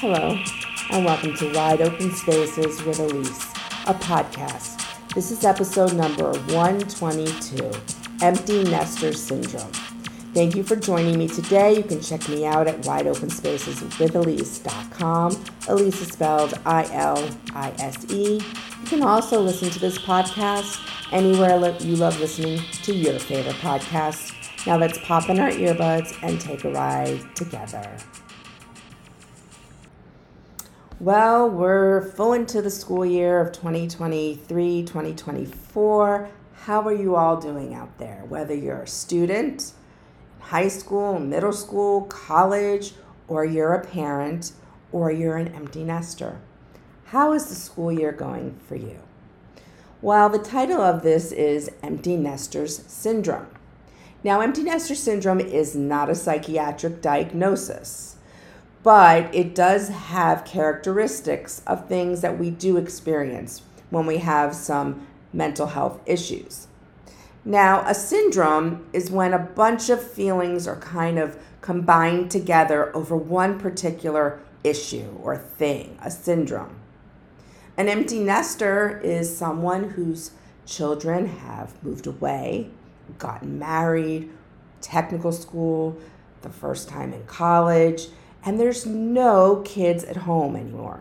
Hello, and welcome to Wide Open Spaces with Elise, a podcast. This is episode number 122 Empty Nester Syndrome. Thank you for joining me today. You can check me out at wideopenspaceswithelise.com. Elise is spelled I L I S E. You can also listen to this podcast anywhere you love listening to your favorite podcasts. Now let's pop in our earbuds and take a ride together. Well, we're full into the school year of 2023 2024. How are you all doing out there? Whether you're a student, high school, middle school, college, or you're a parent, or you're an empty nester. How is the school year going for you? Well, the title of this is Empty Nesters Syndrome. Now, empty nester syndrome is not a psychiatric diagnosis, but it does have characteristics of things that we do experience when we have some mental health issues. Now, a syndrome is when a bunch of feelings are kind of combined together over one particular issue or thing, a syndrome. An empty nester is someone whose children have moved away, gotten married, technical school, the first time in college, and there's no kids at home anymore.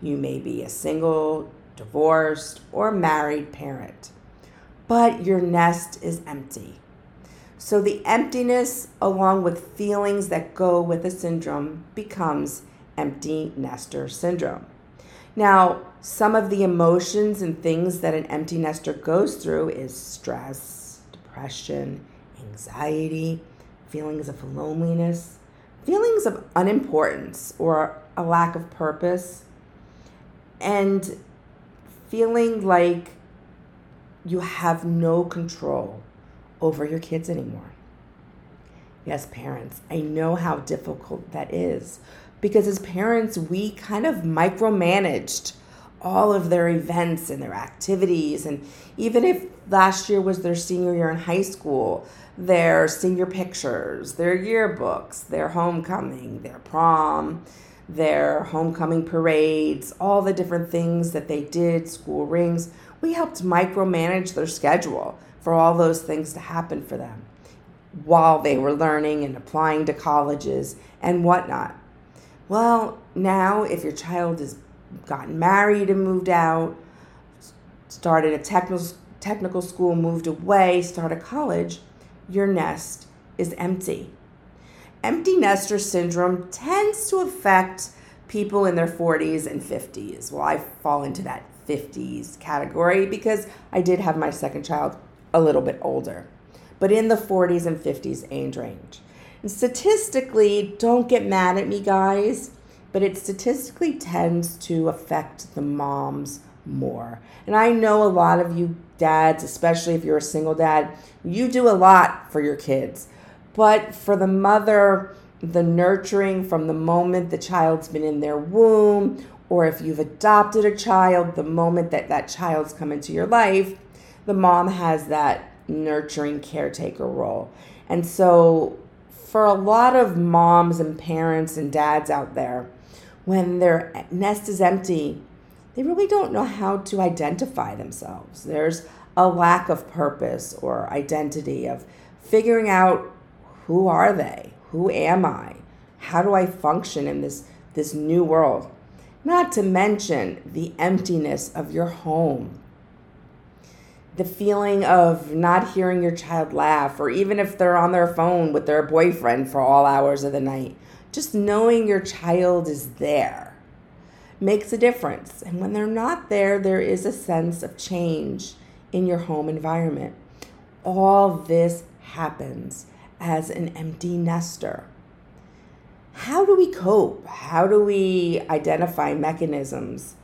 You may be a single, divorced, or married parent but your nest is empty. So the emptiness, along with feelings that go with the syndrome, becomes empty nester syndrome. Now, some of the emotions and things that an empty nester goes through is stress, depression, anxiety, feelings of loneliness, feelings of unimportance or a lack of purpose, and feeling like you have no control over your kids anymore. Yes, parents, I know how difficult that is because as parents, we kind of micromanaged all of their events and their activities. And even if last year was their senior year in high school, their senior pictures, their yearbooks, their homecoming, their prom, their homecoming parades, all the different things that they did, school rings, we helped micromanage their schedule for all those things to happen for them while they were learning and applying to colleges and whatnot. Well, now if your child has gotten married and moved out, started a technical technical school, moved away, started college, your nest is empty. Empty nester syndrome tends to affect people in their 40s and 50s. Well, I fall into that 50s category because I did have my second child a little bit older, but in the 40s and 50s age range. And statistically, don't get mad at me, guys, but it statistically tends to affect the moms more. And I know a lot of you dads, especially if you're a single dad, you do a lot for your kids. But for the mother, the nurturing from the moment the child's been in their womb or if you've adopted a child, the moment that that child's come into your life, the mom has that nurturing caretaker role. And so, for a lot of moms and parents and dads out there, when their nest is empty, they really don't know how to identify themselves. There's a lack of purpose or identity of figuring out who are they? Who am I? How do I function in this this new world? Not to mention the emptiness of your home. The feeling of not hearing your child laugh, or even if they're on their phone with their boyfriend for all hours of the night, just knowing your child is there makes a difference. And when they're not there, there is a sense of change in your home environment. All this happens as an empty nester how do we cope? How do we identify mechanisms?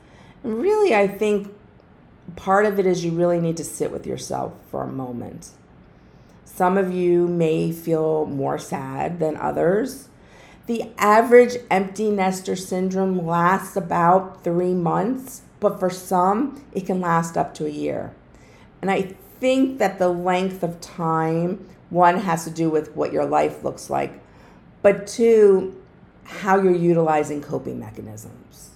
And really, I think part of it is you really need to sit with yourself for a moment. Some of you may feel more sad than others. The average empty nester syndrome lasts about three months, but for some, it can last up to a year. And I think that the length of time, one, has to do with what your life looks like, but two, how you're utilizing coping mechanisms.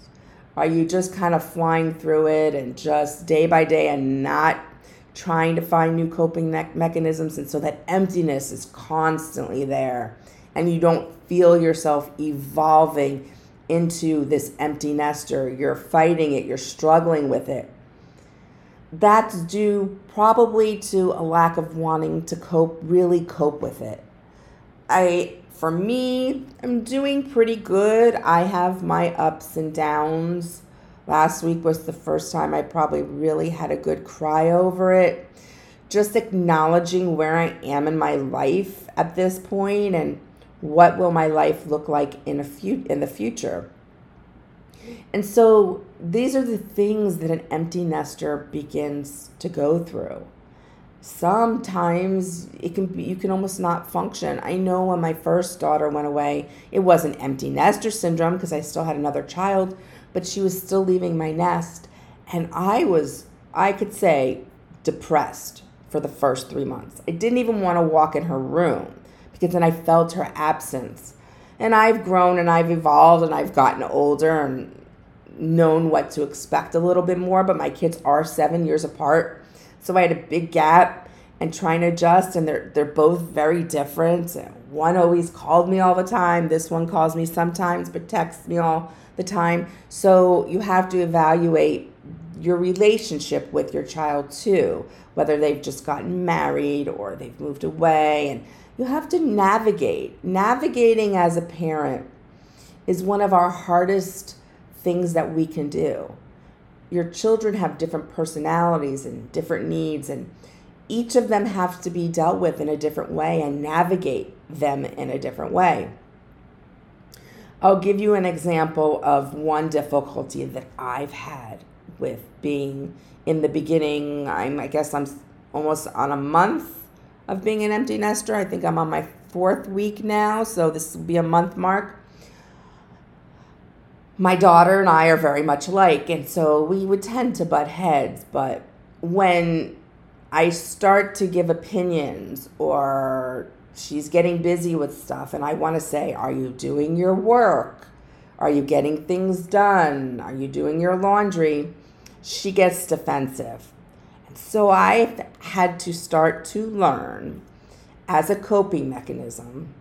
Are you just kind of flying through it and just day by day and not trying to find new coping me- mechanisms? And so that emptiness is constantly there and you don't feel yourself evolving into this empty nester. You're fighting it, you're struggling with it. That's due probably to a lack of wanting to cope, really cope with it. I for me, I'm doing pretty good. I have my ups and downs. Last week was the first time I probably really had a good cry over it. Just acknowledging where I am in my life at this point and what will my life look like in a few in the future. And so these are the things that an empty nester begins to go through. Sometimes it can be you can almost not function. I know when my first daughter went away it wasn't empty nester syndrome because i still had another child but she was still leaving my nest and i was i could say depressed for the first three months. I didn't even want to walk in her room then i felt her absence and i've grown and i've evolved and i've gotten older and known what to expect a little bit more but my kids are seven years apart so I had a big gap and trying to adjust and they're they're both very different. One always called me all the time. This one calls me sometimes but texts me all the time. So you have to evaluate your relationship with your child too, whether they've just gotten married or they've moved away and you have to navigate. Navigating as a parent is one of our hardest things that we can do your children have different personalities and different needs and each of them have to be dealt with in a different way and navigate them in a different way. I'll give you an example of one difficulty that I've had with being in the beginning. I'm, I guess I'm almost on a month of being an empty nester. I think I'm on my fourth week now, so this will be a month mark my daughter and I are very much alike, and so we would tend to butt heads. But when I start to give opinions or she's getting busy with stuff, and I want to say, Are you doing your work? Are you getting things done? Are you doing your laundry? She gets defensive. So I had to start to learn as a coping mechanism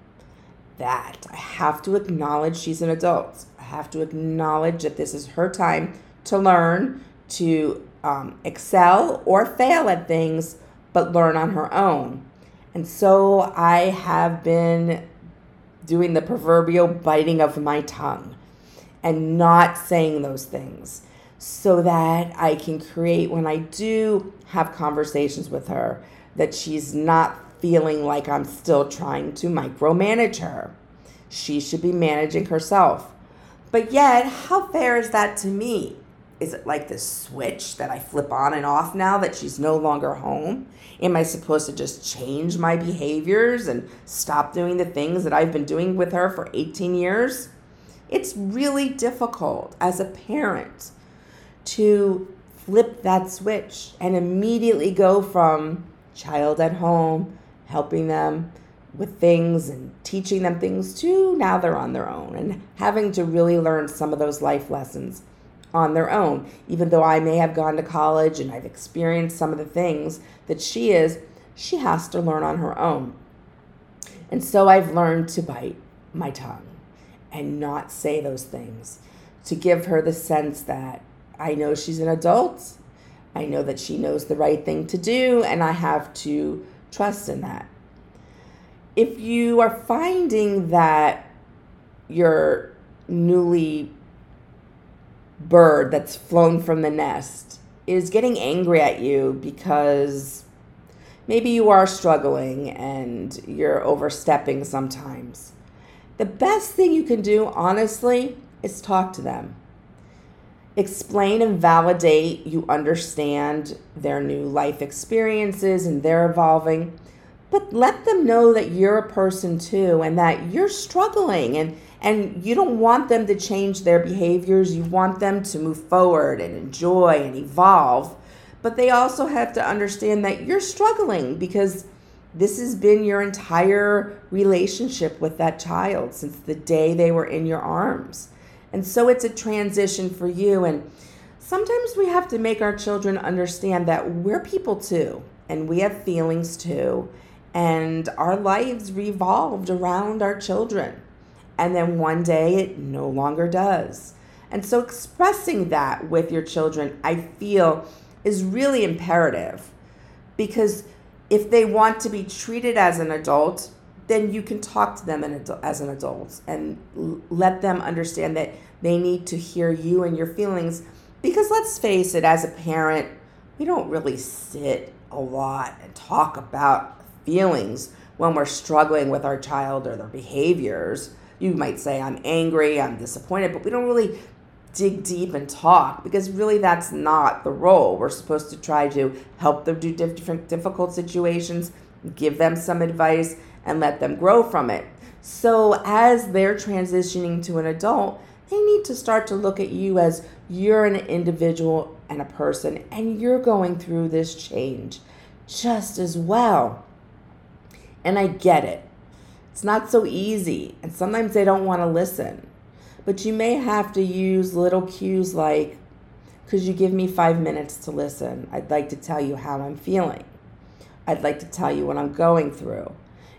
that I have to acknowledge she's an adult I have to acknowledge that this is her time to learn, to um, excel or fail at things, but learn on her own. And so I have been doing the proverbial biting of my tongue and not saying those things so that I can create, when I do have conversations with her, that she's not feeling like I'm still trying to micromanage her. She should be managing herself. But yet, how fair is that to me? Is it like this switch that I flip on and off now that she's no longer home? Am I supposed to just change my behaviors and stop doing the things that I've been doing with her for 18 years? It's really difficult as a parent to flip that switch and immediately go from child at home, helping them with things and teaching them things too. Now they're on their own and having to really learn some of those life lessons on their own. Even though I may have gone to college and I've experienced some of the things that she is, she has to learn on her own. And so I've learned to bite my tongue and not say those things, to give her the sense that I know she's an adult. I know that she knows the right thing to do, and I have to trust in that if you are finding that your newly bird that's flown from the nest is getting angry at you because maybe you are struggling and you're overstepping sometimes. The best thing you can do, honestly, is talk to them. Explain and validate you understand their new life experiences and they're evolving but let them know that you're a person too and that you're struggling and and you don't want them to change their behaviors you want them to move forward and enjoy and evolve but they also have to understand that you're struggling because This has been your entire relationship with that child since the day they were in your arms. And so it's a transition for you. And sometimes we have to make our children understand that we're people too, and we have feelings too, and our lives revolved around our children. And then one day it no longer does. And so expressing that with your children, I feel, is really imperative because if they want to be treated as an adult, then you can talk to them as an adult and let them understand that they need to hear you and your feelings. Because let's face it, as a parent, we don't really sit a lot and talk about feelings when we're struggling with our child or their behaviors. You might say, I'm angry, I'm disappointed, but we don't really dig deep and talk because really that's not the role. We're supposed to try to help them do different difficult situations, give them some advice, and let them grow from it. So as they're transitioning to an adult, they need to start to look at you as you're an individual and a person, and you're going through this change just as well. And I get it. It's not so easy, and sometimes they don't want to listen. But you may have to use little cues like, could you give me five minutes to listen? I'd like to tell you how I'm feeling. I'd like to tell you what I'm going through.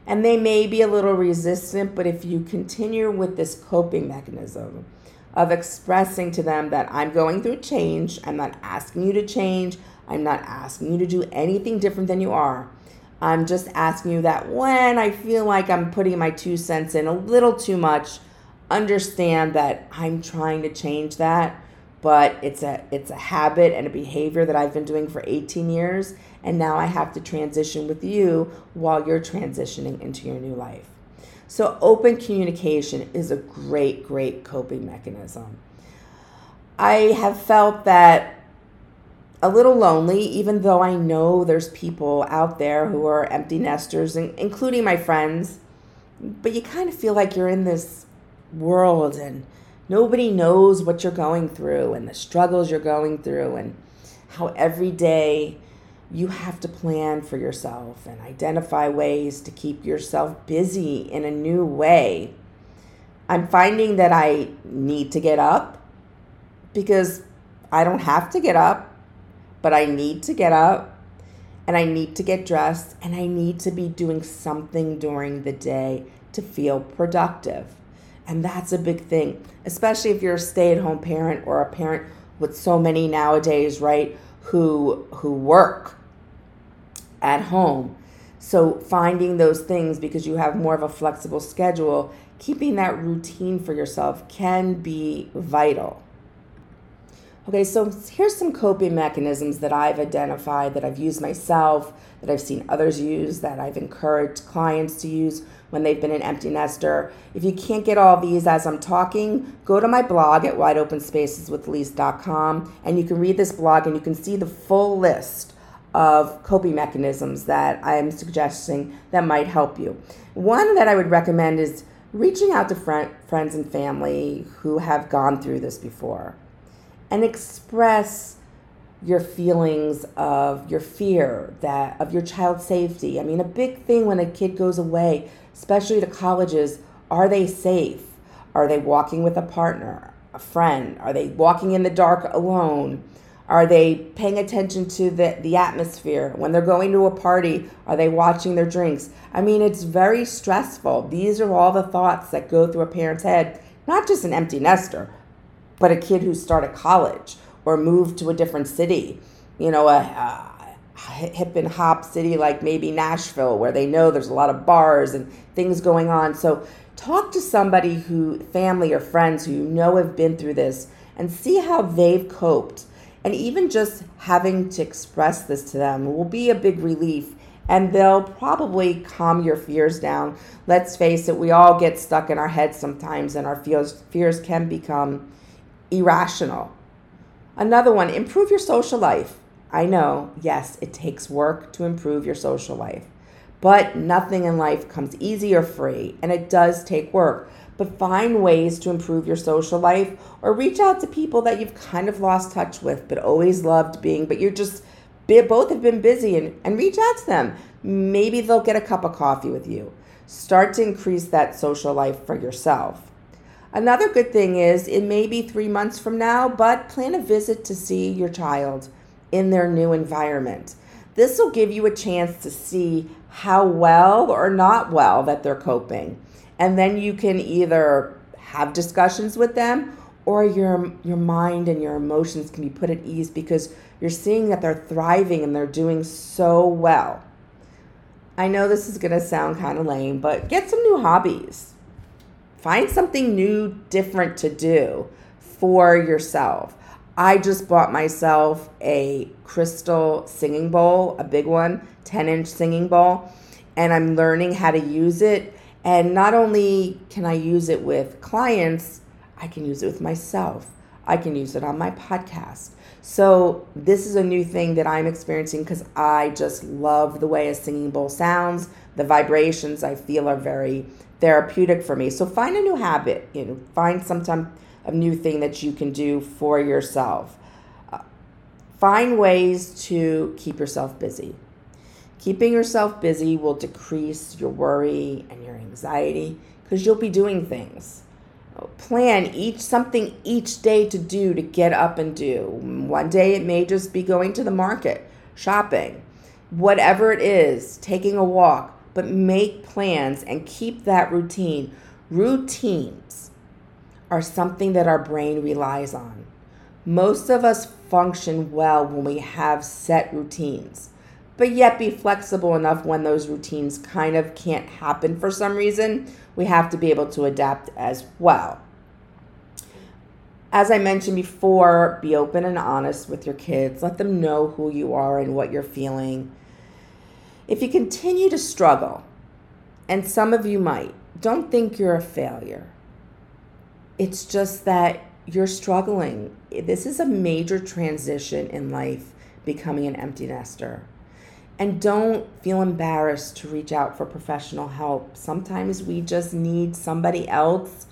And they may be a little resistant, but if you continue with this coping mechanism of expressing to them that I'm going through change, I'm not asking you to change, I'm not asking you to do anything different than you are. I'm just asking you that when I feel like I'm putting my two cents in a little too much, understand that I'm trying to change that, but it's a it's a habit and a behavior that I've been doing for 18 years and now I have to transition with you while you're transitioning into your new life. So open communication is a great great coping mechanism. I have felt that a little lonely, even though I know there's people out there who are empty nesters, including my friends. But you kind of feel like you're in this world and nobody knows what you're going through and the struggles you're going through and how every day you have to plan for yourself and identify ways to keep yourself busy in a new way. I'm finding that I need to get up because I don't have to get up, but I need to get up and I need to get dressed and I need to be doing something during the day to feel productive. And that's a big thing, especially if you're a stay-at-home parent or a parent with so many nowadays, right, who who work at home. So finding those things because you have more of a flexible schedule, keeping that routine for yourself can be vital. Okay, so here's some coping mechanisms that I've identified that I've used myself, that I've seen others use, that I've encouraged clients to use when they've been an empty nester. If you can't get all these as I'm talking, go to my blog at wideopenspaceswithelise.com and you can read this blog and you can see the full list of coping mechanisms that I am suggesting that might help you. One that I would recommend is reaching out to friend, friends and family who have gone through this before and express your feelings of your fear that of your child's safety. I mean, a big thing when a kid goes away, especially to colleges, are they safe? Are they walking with a partner, a friend? Are they walking in the dark alone? Are they paying attention to the, the atmosphere? When they're going to a party, are they watching their drinks? I mean, it's very stressful. These are all the thoughts that go through a parent's head, not just an empty nester, but a kid who started college or moved to a different city, you know, a, a hip and hop city like maybe Nashville, where they know there's a lot of bars and things going on. So talk to somebody who, family or friends who you know have been through this and see how they've coped. And even just having to express this to them will be a big relief and they'll probably calm your fears down. Let's face it, we all get stuck in our heads sometimes, and our fears, fears can become irrational. Another one, improve your social life. I know, yes, it takes work to improve your social life, but nothing in life comes easy or free, and it does take work. But find ways to improve your social life or reach out to people that you've kind of lost touch with, but always loved being, but you're just both have been busy and, and reach out to them. Maybe they'll get a cup of coffee with you. Start to increase that social life for yourself. Another good thing is it may be three months from now, but plan a visit to see your child in their new environment. This will give you a chance to see how well or not well that they're coping. And then you can either have discussions with them or your your mind and your emotions can be put at ease because you're seeing that they're thriving and they're doing so well. I know this is going to sound kind of lame, but get some new hobbies. Find something new, different to do for yourself. I just bought myself a crystal singing bowl, a big one, 10 inch singing bowl, and I'm learning how to use it. And not only can I use it with clients, I can use it with myself. I can use it on my podcast. So, this is a new thing that I'm experiencing because I just love the way a singing bowl sounds. The vibrations I feel are very therapeutic for me. So, find a new habit, you know, find some time a new thing that you can do for yourself. Uh, find ways to keep yourself busy. Keeping yourself busy will decrease your worry and your anxiety because you'll be doing things. Oh, plan each something each day to do to get up and do. One day it may just be going to the market, shopping, whatever it is, taking a walk, but make plans and keep that routine. Routines are something that our brain relies on. Most of us function well when we have set routines, but yet be flexible enough when those routines kind of can't happen for some reason. We have to be able to adapt as well. As I mentioned before, be open and honest with your kids. Let them know who you are and what you're feeling. If you continue to struggle, and some of you might, don't think you're a failure. It's just that you're struggling. This is a major transition in life, becoming an empty nester. And don't feel embarrassed to reach out for professional help. Sometimes we just need somebody else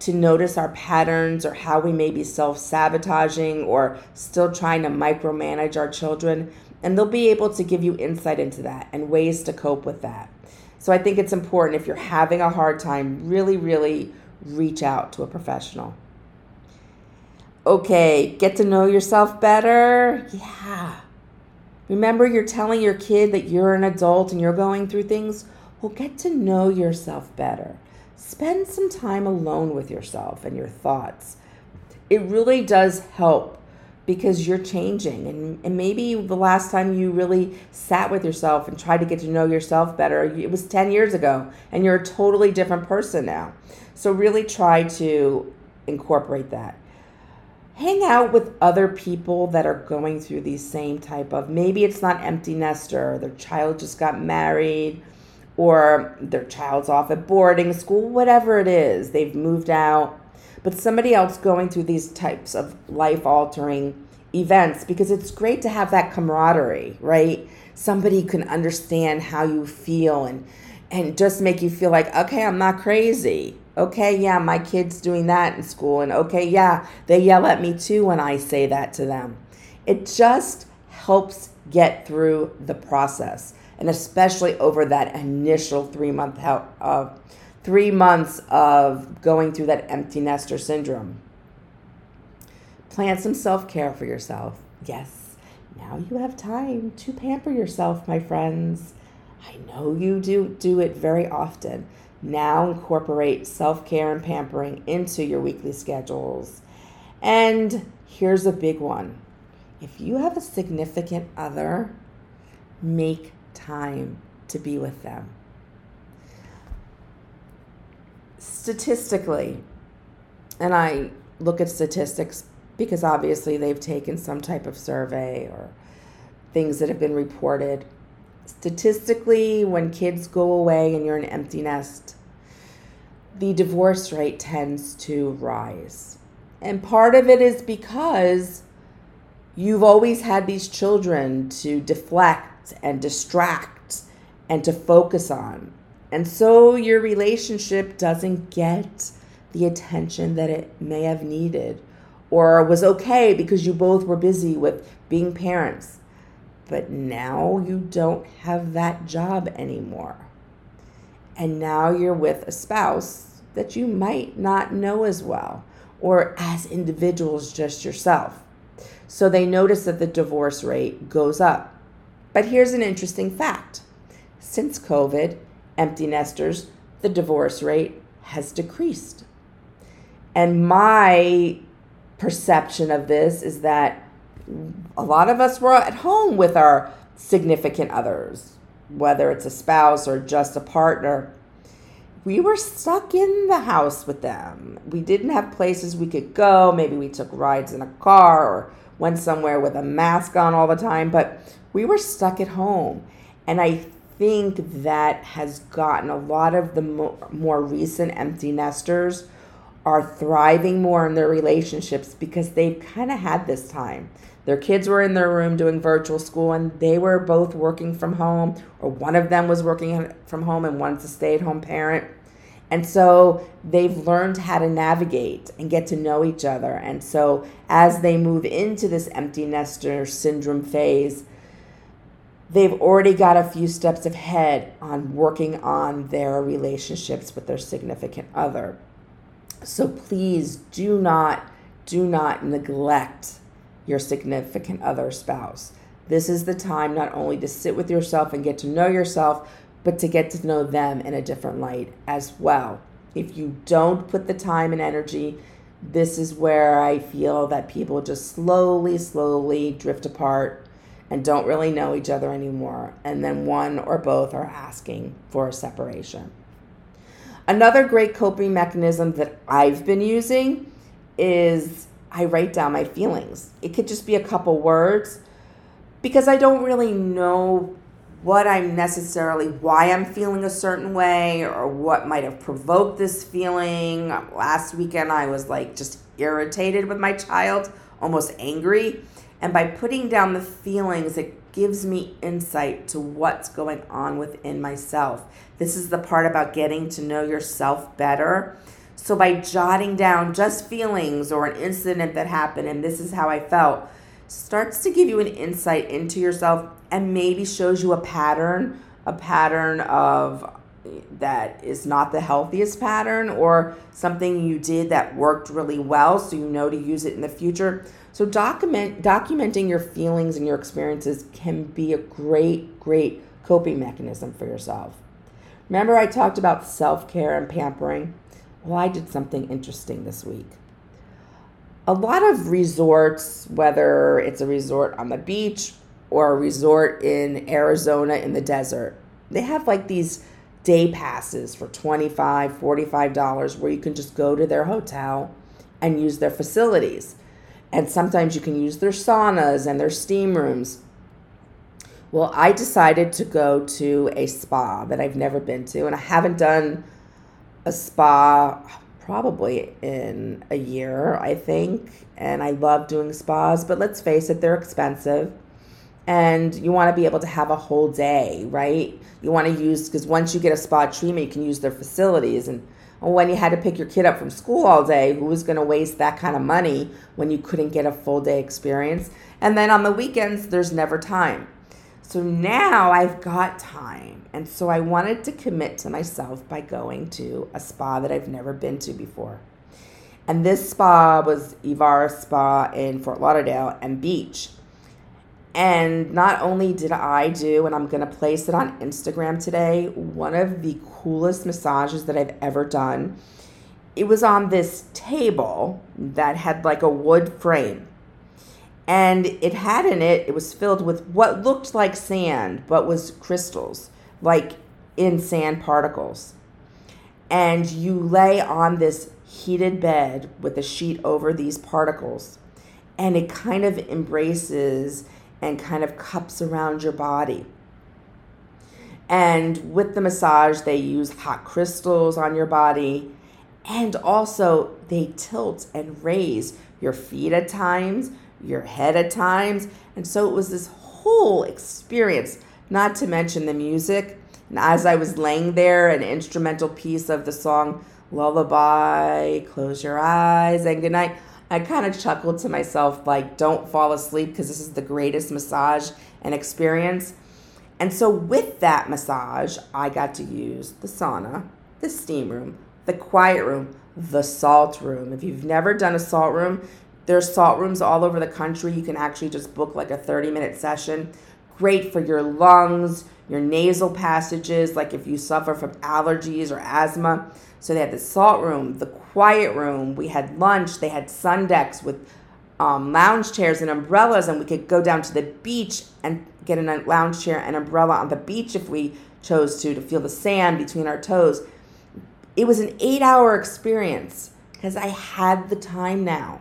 to notice our patterns or how we may be self sabotaging or still trying to micromanage our children. And they'll be able to give you insight into that and ways to cope with that. So I think it's important if you're having a hard time, really, really reach out to a professional. Okay, get to know yourself better. Yeah. Remember, you're telling your kid that you're an adult and you're going through things? Well, get to know yourself better. Spend some time alone with yourself and your thoughts. It really does help because you're changing. And, and maybe the last time you really sat with yourself and tried to get to know yourself better, it was 10 years ago, and you're a totally different person now. So, really try to incorporate that. Hang out with other people that are going through these same type of maybe it's not empty nester, their child just got married, or their child's off at boarding school, whatever it is, they've moved out but somebody else going through these types of life altering events because it's great to have that camaraderie, right? Somebody can understand how you feel and and just make you feel like, okay, I'm not crazy. Okay, yeah, my kid's doing that in school and okay, yeah, they yell at me too when I say that to them. It just helps get through the process and especially over that initial 3 month help, uh, three months of going through that empty nester syndrome. Plan some self care for yourself. Yes, now you have time to pamper yourself, my friends. I know you do do it very often. Now incorporate self care and pampering into your weekly schedules. And here's a big one if you have a significant other, make time to be with them statistically, and I look at statistics because obviously they've taken some type of survey or things that have been reported. Statistically, when kids go away and you're an empty nest, the divorce rate tends to rise. And part of it is because you've always had these children to deflect and distract and to focus on. And so your relationship doesn't get the attention that it may have needed or was okay because you both were busy with being parents. But now you don't have that job anymore. And now you're with a spouse that you might not know as well, or as individuals, just yourself. So they notice that the divorce rate goes up. But here's an interesting fact since COVID, empty nesters, the divorce rate has decreased. And my perception of this is that a lot of us were at home with our significant others, whether it's a spouse or just a partner. We were stuck in the house with them. We didn't have places we could go. Maybe we took rides in a car or went somewhere with a mask on all the time, but we were stuck at home. And I think that has gotten a lot of the more, recent empty nesters are thriving more in their relationships because they've kind of had this time. Their kids were in their room doing virtual school and they were both working from home, or one of them was working from home and one's a stay at home parent. And so they've learned how to navigate and get to know each other. And so as they move into this empty nester syndrome phase, they've already got a few steps ahead on working on their relationships with their significant other. So please do not, do not neglect your significant other spouse. This is the time not only to sit with yourself and get to know yourself, but to get to know them in a different light as well. If you don't put the time and energy, this is where I feel that people just slowly, slowly drift apart and don't really know each other anymore. And then one or both are asking for a separation. Another great coping mechanism that I've been using is I write down my feelings. It could just be a couple words because I don't really know what I'm necessarily, why I'm feeling a certain way, or what might have provoked this feeling. Last weekend, I was like just irritated with my child, almost angry. And by putting down the feelings, it gives me insight to what's going on within myself. This is the part about getting to know yourself better. So, by jotting down just feelings or an incident that happened, and this is how I felt, starts to give you an insight into yourself and maybe shows you a pattern, a pattern of that is not the healthiest pattern or something you did that worked really well so you know to use it in the future. So document documenting your feelings and your experiences can be a great great coping mechanism for yourself. Remember I talked about self-care and pampering? Well, I did something interesting this week a lot of resorts, whether it's a resort on the beach or a resort in Arizona in the desert, they have like these day passes for $25, $45 where you can just go to their hotel and use their facilities. And sometimes you can use their saunas and their steam rooms. Well, I decided to go to a spa that I've never been to, and I haven't done a spa probably in a year, I think. And I love doing spas, but let's face it, they're expensive. And you want to be able to have a whole day, right? You want to use, because once you get a spa treatment, you can use their facilities. And when you had to pick your kid up from school all day, who was going to waste that kind of money when you couldn't get a full day experience? And then on the weekends, there's never time. So now I've got time. And so I wanted to commit to myself by going to a spa that I've never been to before. And this spa was Ivara Spa in Fort Lauderdale and Beach. And not only did I do, and I'm going to place it on Instagram today, one of the coolest massages that I've ever done. It was on this table that had like a wood frame and it had in it it was filled with what looked like sand but was crystals like in sand particles. And you lay on this heated bed with a sheet over these particles and it kind of embraces and kind of cups around your body. And with the massage they use hot crystals on your body and also they tilt and raise your feet at times your head at times. And so it was this whole experience, not to mention the music. And as I was laying there, an instrumental piece of the song Lullaby, Close Your Eyes, and Good Night, I kind of chuckled to myself, like, don't fall asleep because this is the greatest massage and experience. And so, with that massage, I got to use the sauna, the steam room, the quiet room, the salt room. If you've never done a salt room, there's salt rooms all over the country. You can actually just book like a 30 minute session. Great for your lungs, your nasal passages, like if you suffer from allergies or asthma. So they had the salt room, the quiet room. We had lunch. They had sun decks with um, lounge chairs and umbrellas, and we could go down to the beach and get a lounge chair and umbrella on the beach if we chose to, to feel the sand between our toes. It was an eight hour experience because I had the time now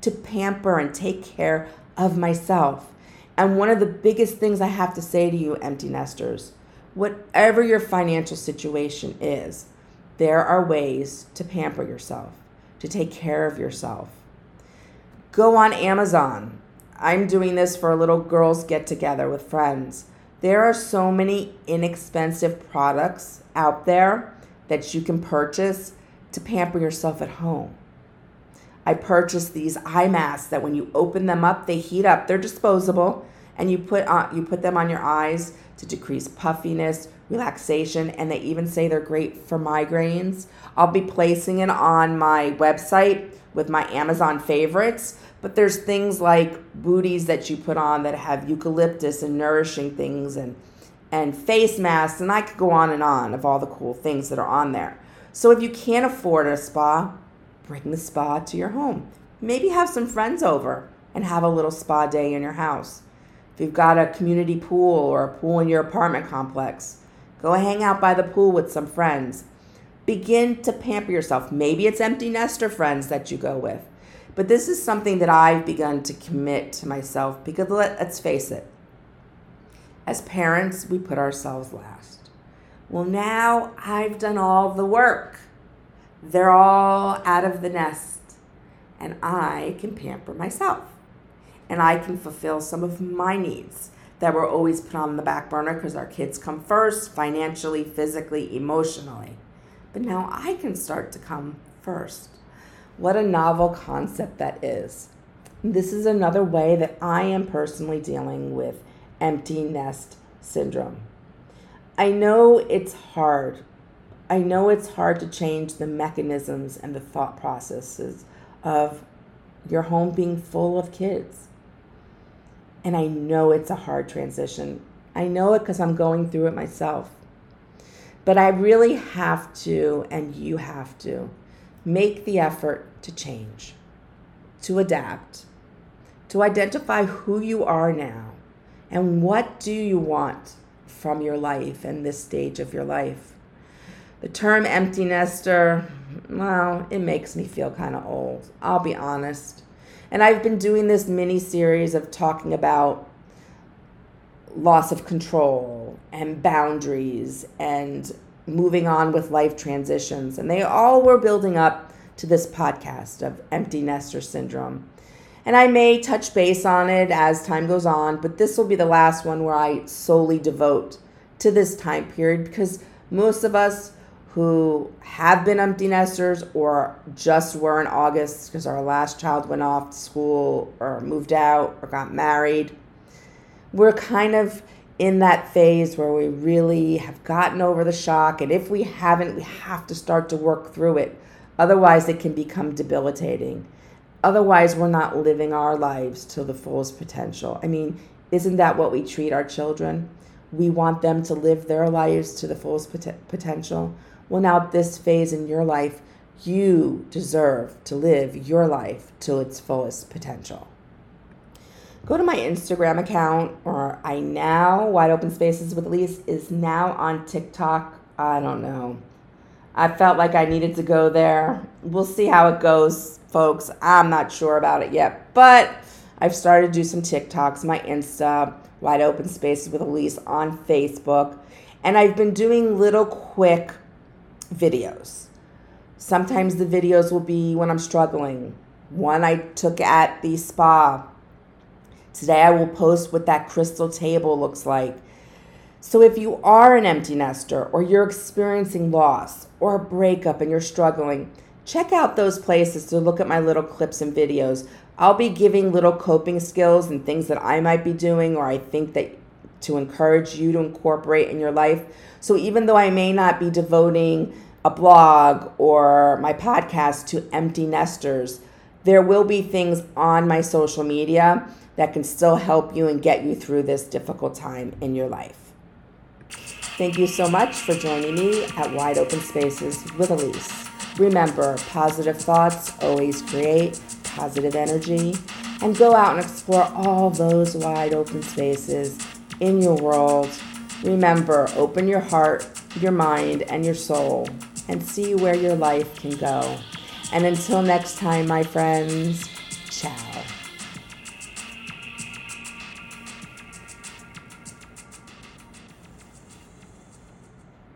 to pamper and take care of myself. And one of the biggest things I have to say to you, empty nesters, whatever your financial situation is, there are ways to pamper yourself, to take care of yourself. Go on Amazon. I'm doing this for a little girls' get together with friends. There are so many inexpensive products out there that you can purchase to pamper yourself at home. I purchased these eye masks that when you open them up, they heat up. They're disposable, and you put on you put them on your eyes to decrease puffiness, relaxation, and they even say they're great for migraines. I'll be placing it on my website with my Amazon favorites. But there's things like booties that you put on that have eucalyptus and nourishing things and and face masks, and I could go on and on of all the cool things that are on there. So if you can't afford a spa, bring the spa to your home. Maybe have some friends over and have a little spa day in your house. If you've got a community pool or a pool in your apartment complex, go hang out by the pool with some friends. Begin to pamper yourself. Maybe it's empty nester friends that you go with. But this is something that I've begun to commit to myself because let's face it, as parents, we put ourselves last. Well, now I've done all the work. They're all out of the nest, and I can pamper myself. And I can fulfill some of my needs that were always put on the back burner because our kids come first, financially, physically, emotionally. But now I can start to come first. What a novel concept that is. This is another way that I am personally dealing with empty nest syndrome. I know it's hard I know it's hard to change the mechanisms and the thought processes of your home being full of kids. And I know it's a hard transition. I know it because I'm going through it myself. But I really have to, and you have to, make the effort to change, to adapt, to identify who you are now and what do you want from your life and this stage of your life. The term empty nester, well, it makes me feel kind of old. I'll be honest. And I've been doing this mini series of talking about loss of control and boundaries and moving on with life transitions. And they all were building up to this podcast of empty nester syndrome. And I may touch base on it as time goes on, but this will be the last one where I solely devote to this time period because most of us who have been empty nesters or just were in August because our last child went off to school or moved out or got married. We're kind of in that phase where we really have gotten over the shock. And if we haven't, we have to start to work through it. Otherwise, it can become debilitating. Otherwise, we're not living our lives to the fullest potential. I mean, isn't that what we treat our children? We want them to live their lives to the fullest pot- potential. Well, now, this phase in your life, you deserve to live your life to its fullest potential. Go to my Instagram account, or I now, Wide Open Spaces with Elise, is now on TikTok. I don't know. I felt like I needed to go there. We'll see how it goes, folks. I'm not sure about it yet, but I've started to do some TikToks, my Insta, Wide Open Spaces with Elise on Facebook, and I've been doing little quick videos. Sometimes the videos will be when I'm struggling. One I took at the spa. Today I will post what that crystal table looks like. So if you are an empty nester or you're experiencing loss or a breakup and you're struggling, check out those places to look at my little clips and videos. I'll be giving little coping skills and things that I might be doing or I think that to encourage you to incorporate in your life. So even though I may not be devoting a blog or my podcast to empty nesters, there will be things on my social media that can still help you and get you through this difficult time in your life. Thank you so much for joining me at Wide Open Spaces with Elise. Remember, positive thoughts always create positive energy. And go out and explore all those wide open spaces in your world. Remember, open your heart, your mind, and your soul and see where your life can go. And until next time, my friends, ciao.